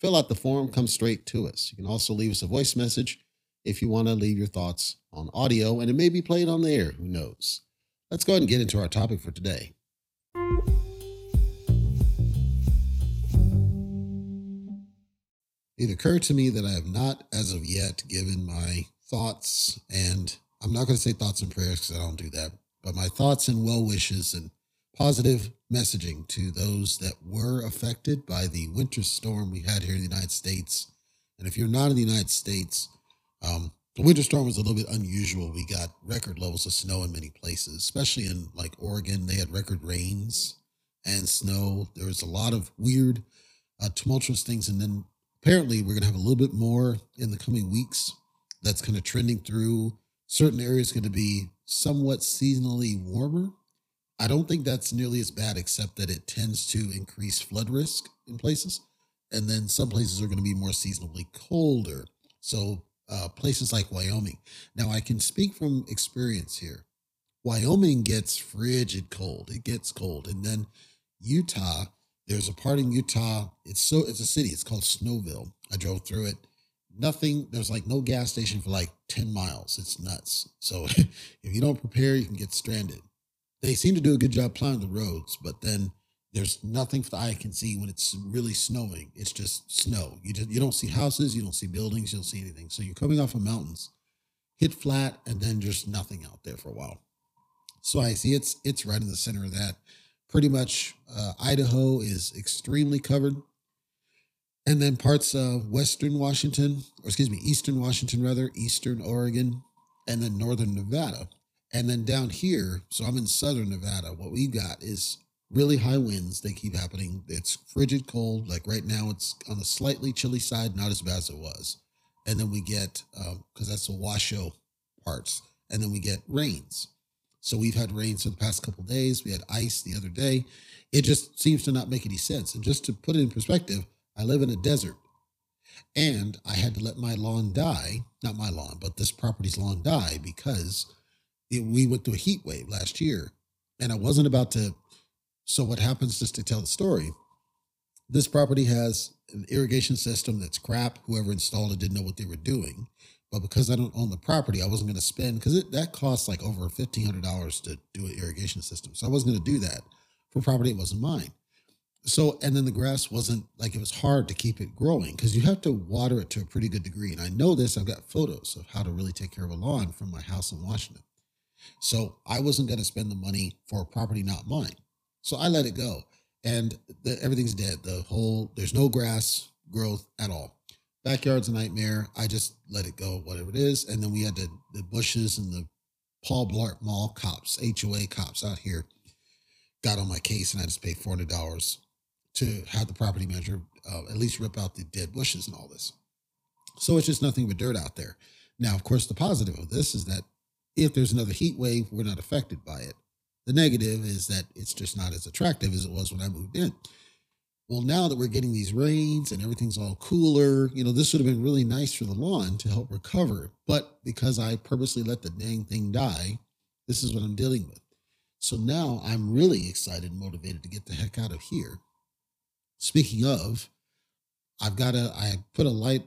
fill out the form, come straight to us. You can also leave us a voice message if you want to leave your thoughts on audio, and it may be played on the air. Who knows? Let's go ahead and get into our topic for today. It occurred to me that I have not, as of yet, given my thoughts, and I'm not going to say thoughts and prayers because I don't do that, but my thoughts and well wishes and positive messaging to those that were affected by the winter storm we had here in the United States. And if you're not in the United States, um, the winter storm was a little bit unusual. We got record levels of snow in many places, especially in like Oregon. They had record rains and snow. There was a lot of weird, uh, tumultuous things. And then apparently we're going to have a little bit more in the coming weeks that's kind of trending through certain areas going to be somewhat seasonally warmer i don't think that's nearly as bad except that it tends to increase flood risk in places and then some places are going to be more seasonably colder so uh, places like wyoming now i can speak from experience here wyoming gets frigid cold it gets cold and then utah there's a part in Utah. It's so it's a city. It's called Snowville. I drove through it. Nothing. There's like no gas station for like ten miles. It's nuts. So if you don't prepare, you can get stranded. They seem to do a good job plowing the roads, but then there's nothing for the eye can see when it's really snowing. It's just snow. You just, you don't see houses, you don't see buildings, you don't see anything. So you're coming off of mountains, hit flat, and then just nothing out there for a while. So I see it's it's right in the center of that pretty much uh, Idaho is extremely covered. And then parts of Western Washington, or excuse me, Eastern Washington, rather, Eastern Oregon, and then Northern Nevada. And then down here, so I'm in Southern Nevada, what we've got is really high winds. They keep happening. It's frigid cold. Like right now, it's on a slightly chilly side, not as bad as it was. And then we get, because um, that's the Washoe parts, and then we get rains. So we've had rains for the past couple days. We had ice the other day. It just seems to not make any sense. And just to put it in perspective, I live in a desert and I had to let my lawn die, not my lawn, but this property's lawn die because it, we went through a heat wave last year. And I wasn't about to. So, what happens just to tell the story? This property has an irrigation system that's crap. Whoever installed it didn't know what they were doing. But because I don't own the property, I wasn't going to spend because that costs like over fifteen hundred dollars to do an irrigation system. So I wasn't going to do that for property it wasn't mine. So and then the grass wasn't like it was hard to keep it growing because you have to water it to a pretty good degree. And I know this. I've got photos of how to really take care of a lawn from my house in Washington. So I wasn't going to spend the money for a property not mine. So I let it go, and the, everything's dead. The whole there's no grass growth at all backyard's a nightmare. I just let it go, whatever it is. And then we had the, the bushes and the Paul Blart Mall cops, HOA cops out here got on my case and I just paid $400 to have the property manager uh, at least rip out the dead bushes and all this. So it's just nothing but dirt out there. Now, of course, the positive of this is that if there's another heat wave, we're not affected by it. The negative is that it's just not as attractive as it was when I moved in well, now that we're getting these rains and everything's all cooler, you know, this would have been really nice for the lawn to help recover. But because I purposely let the dang thing die, this is what I'm dealing with. So now I'm really excited and motivated to get the heck out of here. Speaking of, I've got a, I put a light,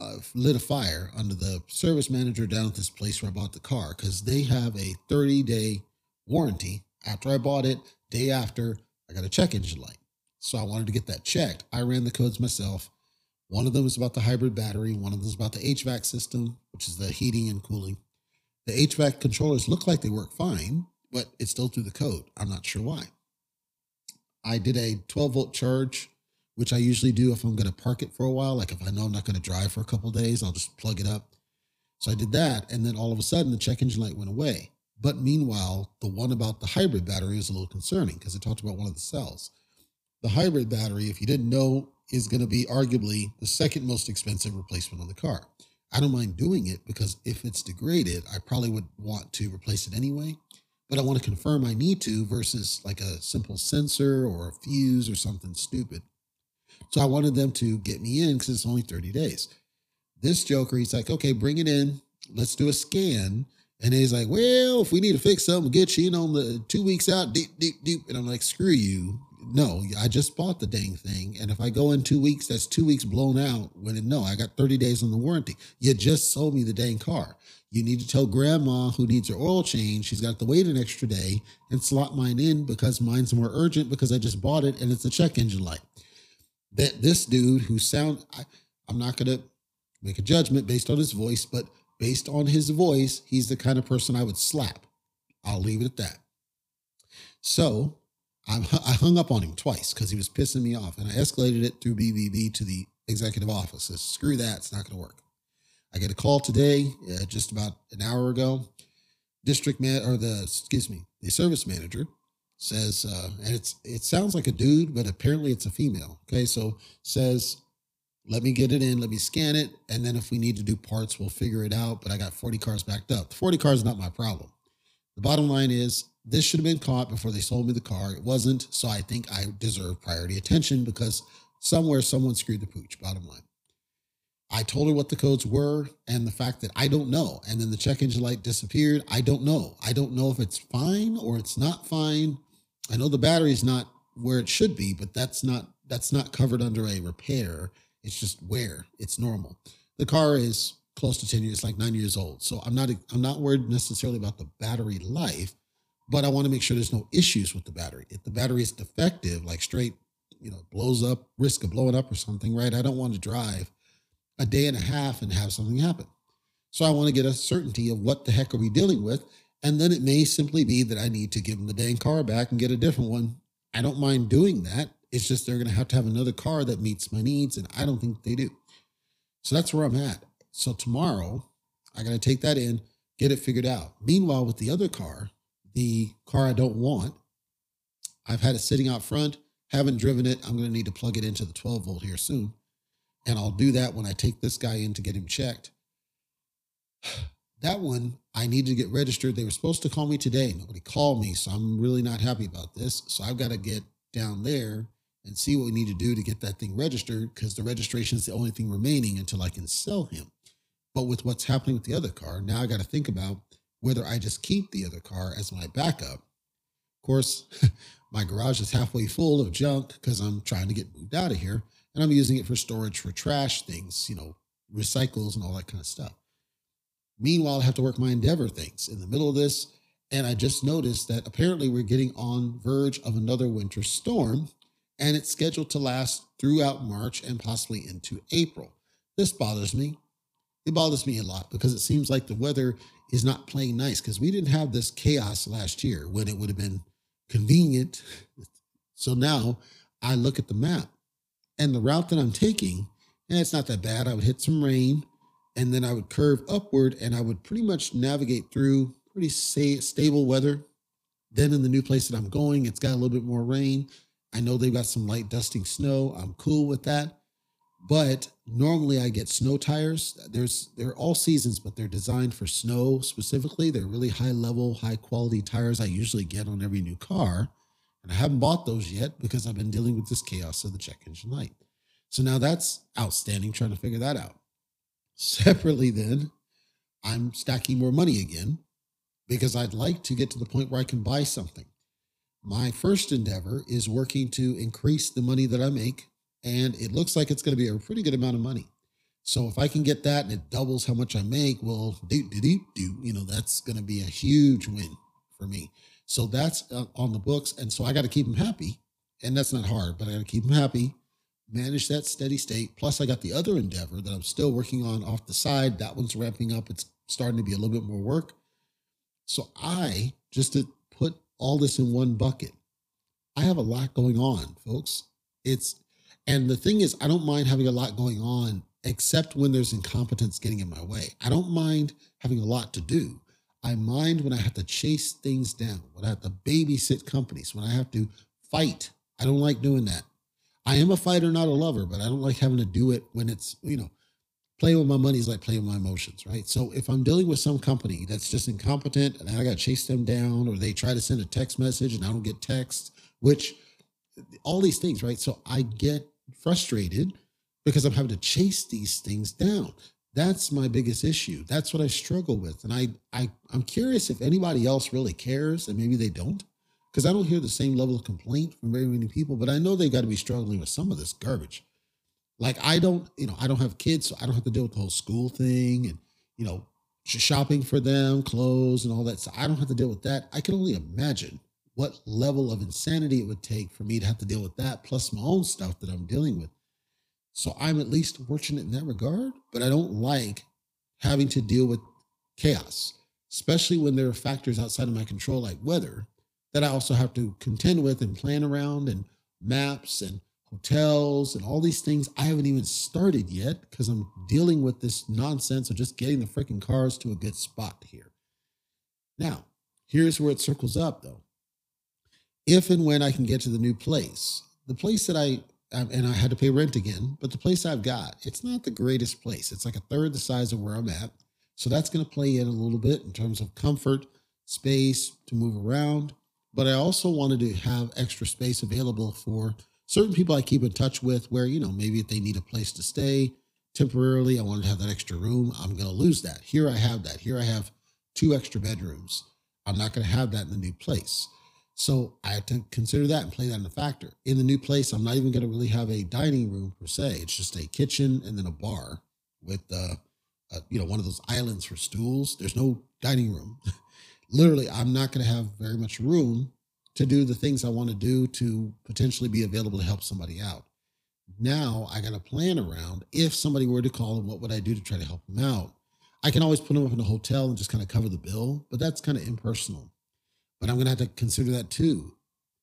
uh, lit a fire under the service manager down at this place where I bought the car because they have a 30 day warranty. After I bought it, day after, I got a check engine light. So I wanted to get that checked. I ran the codes myself. One of them was about the hybrid battery, one of them was about the HVAC system, which is the heating and cooling. The HVAC controllers look like they work fine, but it's still through the code. I'm not sure why. I did a 12 volt charge, which I usually do if I'm going to park it for a while. Like if I know I'm not going to drive for a couple days, I'll just plug it up. So I did that. And then all of a sudden, the check engine light went away. But meanwhile, the one about the hybrid battery is a little concerning because it talked about one of the cells. the hybrid battery, if you didn't know, is going to be arguably the second most expensive replacement on the car. I don't mind doing it because if it's degraded, I probably would want to replace it anyway. But I want to confirm I need to versus like a simple sensor or a fuse or something stupid. So I wanted them to get me in because it's only 30 days. This Joker, he's like, okay, bring it in. Let's do a scan. And he's like, well, if we need to fix something, get you in on the two weeks out, deep, deep, deep. And I'm like, screw you. No, I just bought the dang thing. And if I go in two weeks, that's two weeks blown out. When no, I got 30 days on the warranty. You just sold me the dang car. You need to tell grandma who needs her oil change, she's got to wait an extra day and slot mine in because mine's more urgent because I just bought it and it's a check engine light. That this dude who sound, I, I'm not going to make a judgment based on his voice, but based on his voice, he's the kind of person I would slap. I'll leave it at that. So I'm, I hung up on him twice because he was pissing me off, and I escalated it through BBB to the executive office. Says, Screw that, it's not going to work. I get a call today, uh, just about an hour ago. District man or the excuse me, the service manager says, uh, and it's it sounds like a dude, but apparently it's a female. Okay, so says let me get it in, let me scan it, and then if we need to do parts, we'll figure it out. But I got 40 cars backed up. The 40 cars is not my problem. The bottom line is this should have been caught before they sold me the car. It wasn't, so I think I deserve priority attention because somewhere someone screwed the pooch. Bottom line. I told her what the codes were and the fact that I don't know. And then the check engine light disappeared. I don't know. I don't know if it's fine or it's not fine. I know the battery's not where it should be, but that's not that's not covered under a repair. It's just wear. It's normal. The car is close to 10 years, like nine years old. So I'm not I'm not worried necessarily about the battery life, but I want to make sure there's no issues with the battery. If the battery is defective, like straight, you know, blows up, risk of blowing up or something, right? I don't want to drive a day and a half and have something happen. So I want to get a certainty of what the heck are we dealing with. And then it may simply be that I need to give them the dang car back and get a different one. I don't mind doing that. It's just they're going to have to have another car that meets my needs, and I don't think they do. So that's where I'm at. So tomorrow, I got to take that in, get it figured out. Meanwhile, with the other car, the car I don't want, I've had it sitting out front, haven't driven it. I'm going to need to plug it into the 12 volt here soon. And I'll do that when I take this guy in to get him checked. That one, I need to get registered. They were supposed to call me today. Nobody called me. So I'm really not happy about this. So I've got to get down there and see what we need to do to get that thing registered because the registration is the only thing remaining until I can sell him. But with what's happening with the other car, now I got to think about whether I just keep the other car as my backup. Of course, my garage is halfway full of junk because I'm trying to get moved out of here and I'm using it for storage for trash things, you know, recycles and all that kind of stuff. Meanwhile, I have to work my Endeavor things in the middle of this. And I just noticed that apparently we're getting on verge of another winter storm and it's scheduled to last throughout March and possibly into April. This bothers me. It bothers me a lot because it seems like the weather is not playing nice because we didn't have this chaos last year when it would have been convenient. So now I look at the map and the route that I'm taking, and it's not that bad. I would hit some rain and then I would curve upward and I would pretty much navigate through pretty stable weather. Then in the new place that I'm going, it's got a little bit more rain. I know they've got some light dusting snow. I'm cool with that. But normally I get snow tires. There's they're all seasons, but they're designed for snow specifically. They're really high level, high quality tires I usually get on every new car. And I haven't bought those yet because I've been dealing with this chaos of the check engine light. So now that's outstanding, trying to figure that out. Separately, then, I'm stacking more money again because I'd like to get to the point where I can buy something. My first endeavor is working to increase the money that I make, and it looks like it's going to be a pretty good amount of money. So if I can get that and it doubles how much I make, well, do do do do, you know, that's going to be a huge win for me. So that's uh, on the books, and so I got to keep them happy, and that's not hard, but I got to keep them happy, manage that steady state. Plus, I got the other endeavor that I'm still working on off the side. That one's ramping up. It's starting to be a little bit more work. So I just to put all this in one bucket. I have a lot going on, folks. It's and the thing is, I don't mind having a lot going on, except when there's incompetence getting in my way. I don't mind having a lot to do. I mind when I have to chase things down, when I have to babysit companies, when I have to fight. I don't like doing that. I am a fighter, not a lover, but I don't like having to do it when it's, you know, playing with my money is like playing with my emotions, right? So if I'm dealing with some company that's just incompetent and I got to chase them down, or they try to send a text message and I don't get text, which all these things, right? So I get frustrated because I'm having to chase these things down. That's my biggest issue. That's what I struggle with. And I, I I'm curious if anybody else really cares and maybe they don't. Because I don't hear the same level of complaint from very many people, but I know they got to be struggling with some of this garbage. Like I don't, you know, I don't have kids, so I don't have to deal with the whole school thing and, you know, shopping for them, clothes and all that. So I don't have to deal with that. I can only imagine what level of insanity it would take for me to have to deal with that, plus my own stuff that I'm dealing with. So I'm at least fortunate in that regard, but I don't like having to deal with chaos, especially when there are factors outside of my control, like weather, that I also have to contend with and plan around, and maps and hotels and all these things. I haven't even started yet because I'm dealing with this nonsense of just getting the freaking cars to a good spot here. Now, here's where it circles up though. If and when I can get to the new place, the place that I um, and I had to pay rent again. But the place I've got, it's not the greatest place. It's like a third the size of where I'm at. So that's going to play in a little bit in terms of comfort, space to move around. But I also wanted to have extra space available for certain people I keep in touch with where, you know, maybe if they need a place to stay temporarily, I wanted to have that extra room. I'm going to lose that. Here I have that. Here I have two extra bedrooms. I'm not going to have that in the new place. So I had to consider that and play that in the factor. In the new place, I'm not even going to really have a dining room per se. It's just a kitchen and then a bar with, uh, uh you know, one of those islands for stools. There's no dining room. Literally, I'm not going to have very much room to do the things I want to do to potentially be available to help somebody out. Now I got a plan around if somebody were to call and what would I do to try to help them out? I can always put them up in a hotel and just kind of cover the bill, but that's kind of impersonal. But I'm going to have to consider that too,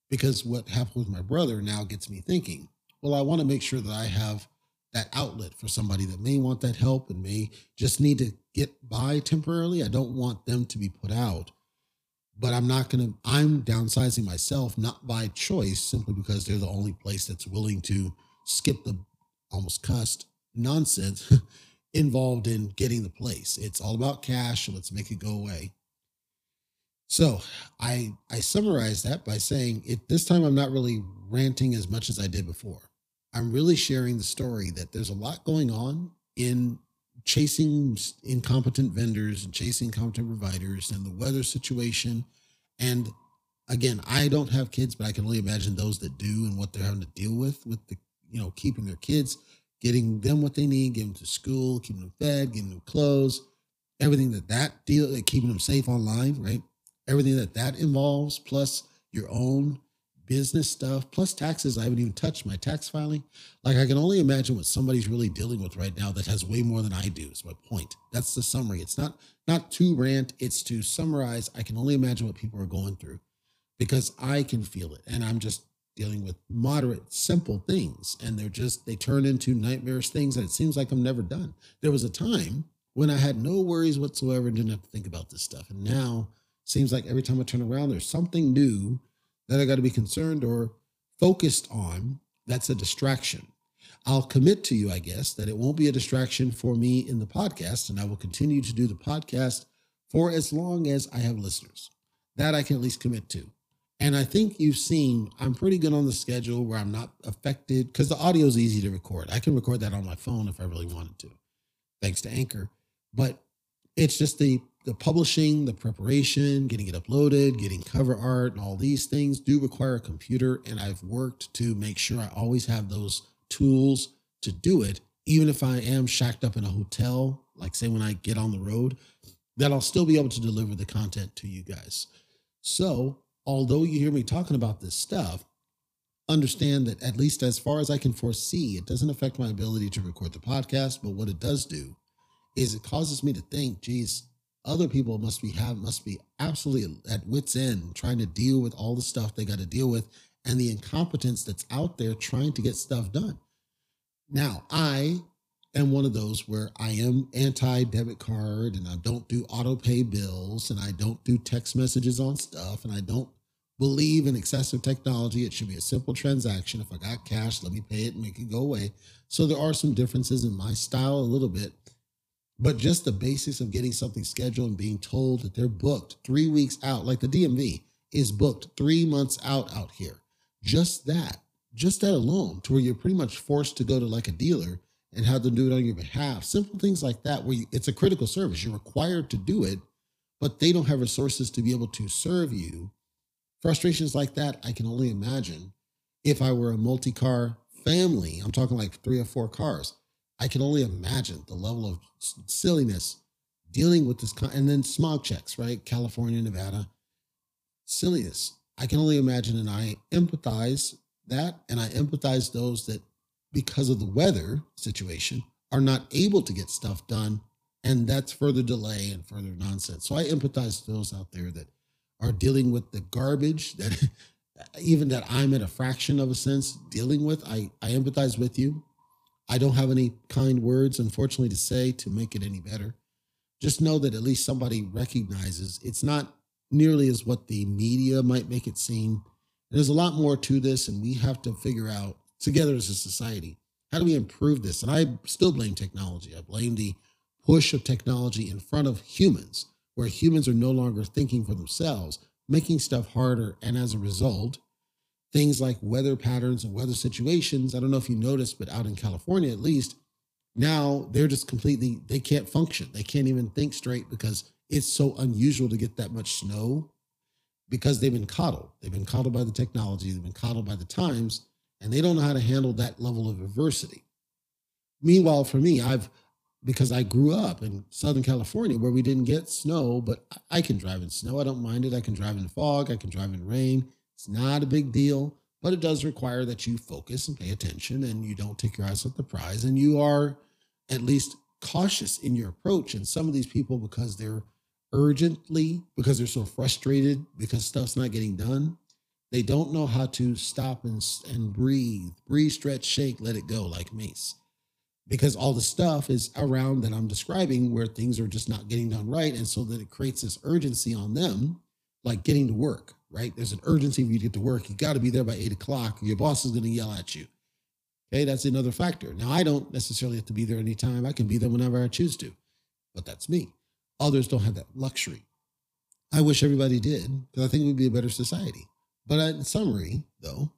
because what happened with my brother now gets me thinking. Well, I want to make sure that I have that outlet for somebody that may want that help and may just need to get by temporarily. I don't want them to be put out. But I'm not going to, I'm downsizing myself, not by choice, simply because they're the only place that's willing to skip the almost cussed nonsense involved in getting the place. It's all about cash. Let's make it go away. So I I summarize that by saying it this time I'm not really ranting as much as I did before. I'm really sharing the story that there's a lot going on in chasing incompetent vendors and chasing competent providers and the weather situation. And again, I don't have kids, but I can only imagine those that do and what they're having to deal with with the you know keeping their kids, getting them what they need, getting them to school, keeping them fed, getting them clothes, everything that that deal, keeping them safe online, right? everything that that involves, plus your own business stuff, plus taxes. I haven't even touched my tax filing. Like I can only imagine what somebody's really dealing with right now that has way more than I do. Is my point. That's the summary. It's not not to rant. It's to summarize. I can only imagine what people are going through because I can feel it, and I'm just dealing with moderate, simple things, and they're just they turn into nightmarish things, and it seems like I'm never done. There was a time when I had no worries whatsoever and didn't have to think about this stuff, and now Seems like every time I turn around, there's something new that I got to be concerned or focused on that's a distraction. I'll commit to you, I guess, that it won't be a distraction for me in the podcast, and I will continue to do the podcast for as long as I have listeners. That I can at least commit to. And I think you've seen I'm pretty good on the schedule where I'm not affected because the audio is easy to record. I can record that on my phone if I really wanted to, thanks to Anchor. But it's just the the publishing, the preparation, getting it uploaded, getting cover art, and all these things do require a computer. And I've worked to make sure I always have those tools to do it, even if I am shacked up in a hotel, like say when I get on the road, that I'll still be able to deliver the content to you guys. So, although you hear me talking about this stuff, understand that at least as far as I can foresee, it doesn't affect my ability to record the podcast. But what it does do is it causes me to think, geez, other people must be have must be absolutely at wits end trying to deal with all the stuff they got to deal with and the incompetence that's out there trying to get stuff done. Now, I am one of those where I am anti debit card and I don't do auto pay bills and I don't do text messages on stuff and I don't believe in excessive technology. It should be a simple transaction. If I got cash, let me pay it and make it go away. So there are some differences in my style a little bit. But just the basics of getting something scheduled and being told that they're booked three weeks out, like the DMV is booked three months out out here. Just that, just that alone, to where you're pretty much forced to go to like a dealer and have them do it on your behalf. Simple things like that, where you, it's a critical service. You're required to do it, but they don't have resources to be able to serve you. Frustrations like that, I can only imagine if I were a multi car family. I'm talking like three or four cars. I can only imagine the level of silliness dealing with this, and then smog checks, right? California, Nevada, silliness. I can only imagine, and I empathize that, and I empathize those that, because of the weather situation, are not able to get stuff done, and that's further delay and further nonsense. So I empathize those out there that are dealing with the garbage that even that I'm at a fraction of a sense dealing with. I, I empathize with you. I don't have any kind words, unfortunately, to say to make it any better. Just know that at least somebody recognizes it's not nearly as what the media might make it seem. There's a lot more to this, and we have to figure out together as a society how do we improve this? And I still blame technology. I blame the push of technology in front of humans, where humans are no longer thinking for themselves, making stuff harder. And as a result, things like weather patterns and weather situations. I don't know if you noticed, but out in California, at least, now they're just completely, they can't function. They can't even think straight because it's so unusual to get that much snow because they've been coddled. They've been coddled by the technology, they've been coddled by the times, and they don't know how to handle that level of adversity. Meanwhile, for me, I've, because I grew up in Southern California where we didn't get snow, but I can drive in snow. I don't mind it. I can drive in fog. I can drive in rain. It's not a big deal, but it does require that you focus and pay attention and you don't take your eyes off the prize and you are at least cautious in your approach. And some of these people, because they're urgently, because they're so frustrated, because stuff's not getting done, they don't know how to stop and, and breathe, breathe, stretch, shake, let it go like Mace. Because all the stuff is around that I'm describing where things are just not getting done right. And so that it creates this urgency on them, like getting to work right? There's an urgency for you to get to work. You got to be there by eight o'clock. Your boss is going to yell at you. Okay, that's another factor. Now, I don't necessarily have to be there anytime. I can be there whenever I choose to, but that's me. Others don't have that luxury. I wish everybody did because I think we'd be a better society. But in summary, though,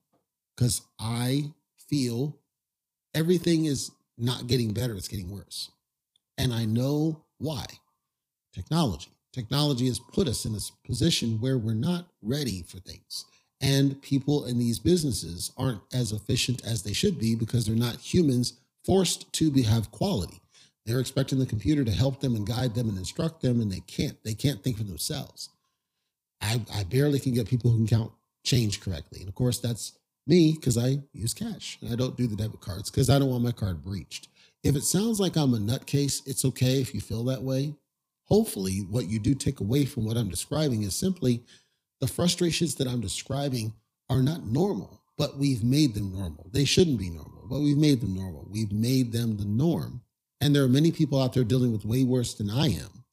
because I feel everything is not getting better, it's getting worse. And I know why technology. Technology has put us in a position where we're not ready for things. And people in these businesses aren't as efficient as they should be because they're not humans forced to be, have quality. They're expecting the computer to help them and guide them and instruct them, and they can't. They can't think for themselves. I, I barely can get people who can count change correctly. And of course, that's me because I use cash and I don't do the debit cards because I don't want my card breached. If it sounds like I'm a nutcase, it's okay if you feel that way hopefully what you do take away from what I'm describing is simply the frustrations that I'm describing are not normal, but we've made them normal. They shouldn't be normal, but we've made them normal. We've made them the norm. And there are many people out there dealing with way worse than I am.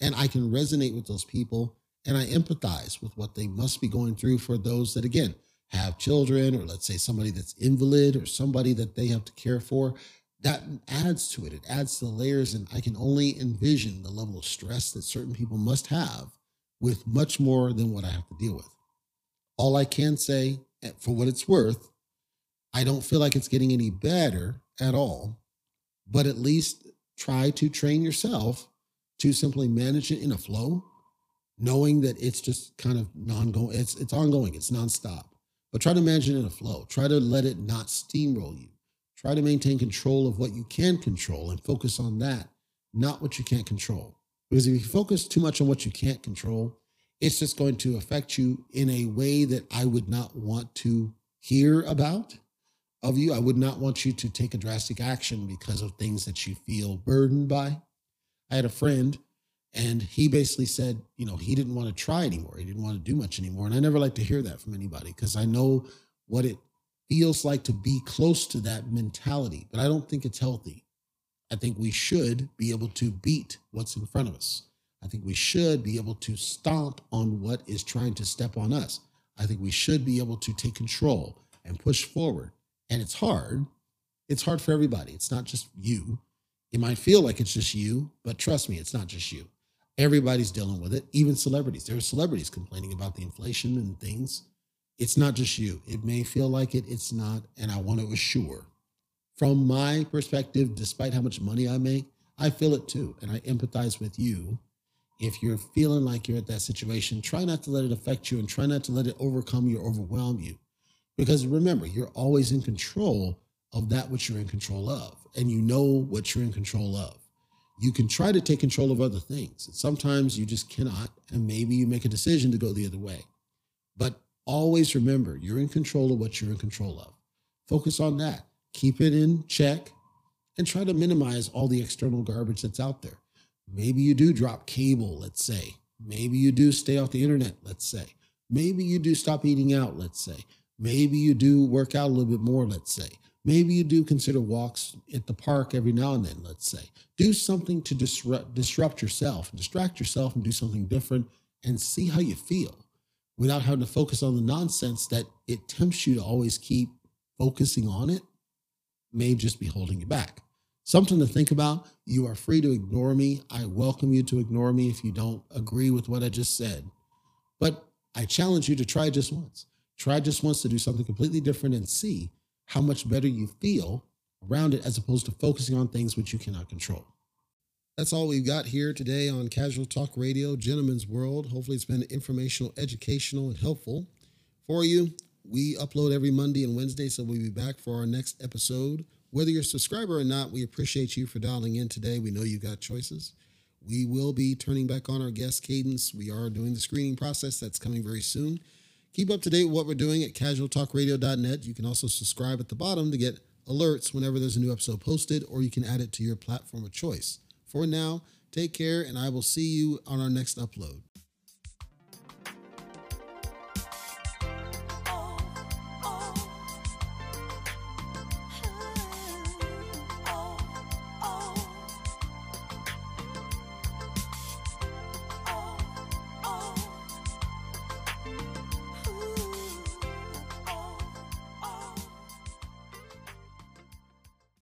And I can resonate with those people and I empathize with what they must be going through for those that, again, have children, or let's say somebody that's invalid or somebody that they have to care for that adds to it. It adds to the layers, and I can only envision the level of stress that certain people must have with much more than what I have to deal with. All I can say, eh, for what it's worth, I don't feel like it's getting any better at all, but at least try to train yourself to simply manage it in a flow, knowing that it's just kind of non-going, it's it's ongoing, it's nonstop. But try to manage it in a flow. Try to let it not steamroll you Try to maintain control of what you can control and focus on that, not what you can't control. Because if you focus too much on what you can't control, it's just going to affect you in a way that I would not want to hear about of you. I would not want you to take a drastic action because of things that you feel burdened by. I had a friend and he basically said, you know, he didn't want to try anymore. He didn't want to do much anymore. And I never like to hear that from anybody because I know what it feels like to be close to that mentality, but I don't think it's healthy. I think we should be able to beat what's in front of us. I think we should be able to stomp on what is trying to step on us. I think we should be able to take control and push forward. And it's hard. It's hard for everybody. It's not just you. It might feel like it's just you, but trust me, it's not just you. Everybody's dealing with it, even celebrities. There are celebrities complaining about the inflation and things. It's not just you. It may feel like it, it's not. And I want to assure, from my perspective, despite how much money I make, I feel it too. And I empathize with you. If you're feeling like you're at that situation, try not to let it affect you and try not to let it overcome you or overwhelm you. Because remember, you're always in control of that which you're in control of, and you know what you're in control of. You can try to take control of other things. And sometimes you just cannot, and maybe you make a decision to go the other way. But always remember, you're in control of what you're in control of. Focus on that. Keep it in check and try to minimize all the external garbage that's out there. Maybe you do drop cable, let's say. Maybe you do stay off the internet, let's say. Maybe you do stop eating out, let's say. Maybe you do work out a little bit more, let's say. Maybe you do consider walks at the park every now and then, let's say. Do something to disrupt, disrupt yourself, distract yourself, and do something different and see how you feel without having to focus on the nonsense that it tempts you to always keep focusing on it, may just be holding you back. Something to think about. You are free to ignore me. I welcome you to ignore me if you don't agree with what I just said. But I challenge you to try just once. Try just once to do something completely different and see how much better you feel around it as opposed to focusing on things which you cannot control. That's all we've got here today on Casual Talk Radio, Gentleman's World. Hopefully, it's been informational, educational, and helpful for you. We upload every Monday and Wednesday, so we'll be back for our next episode. Whether you're a subscriber or not, we appreciate you for dialing in today. We know you got choices. We will be turning back on our guest cadence. We are doing the screening process that's coming very soon. Keep up to date with what we're doing at casualtalkradio.net. You can also subscribe at the bottom to get alerts whenever there's a new episode posted, or you can add it to your platform of choice. For now, take care, and I will see you on our next upload.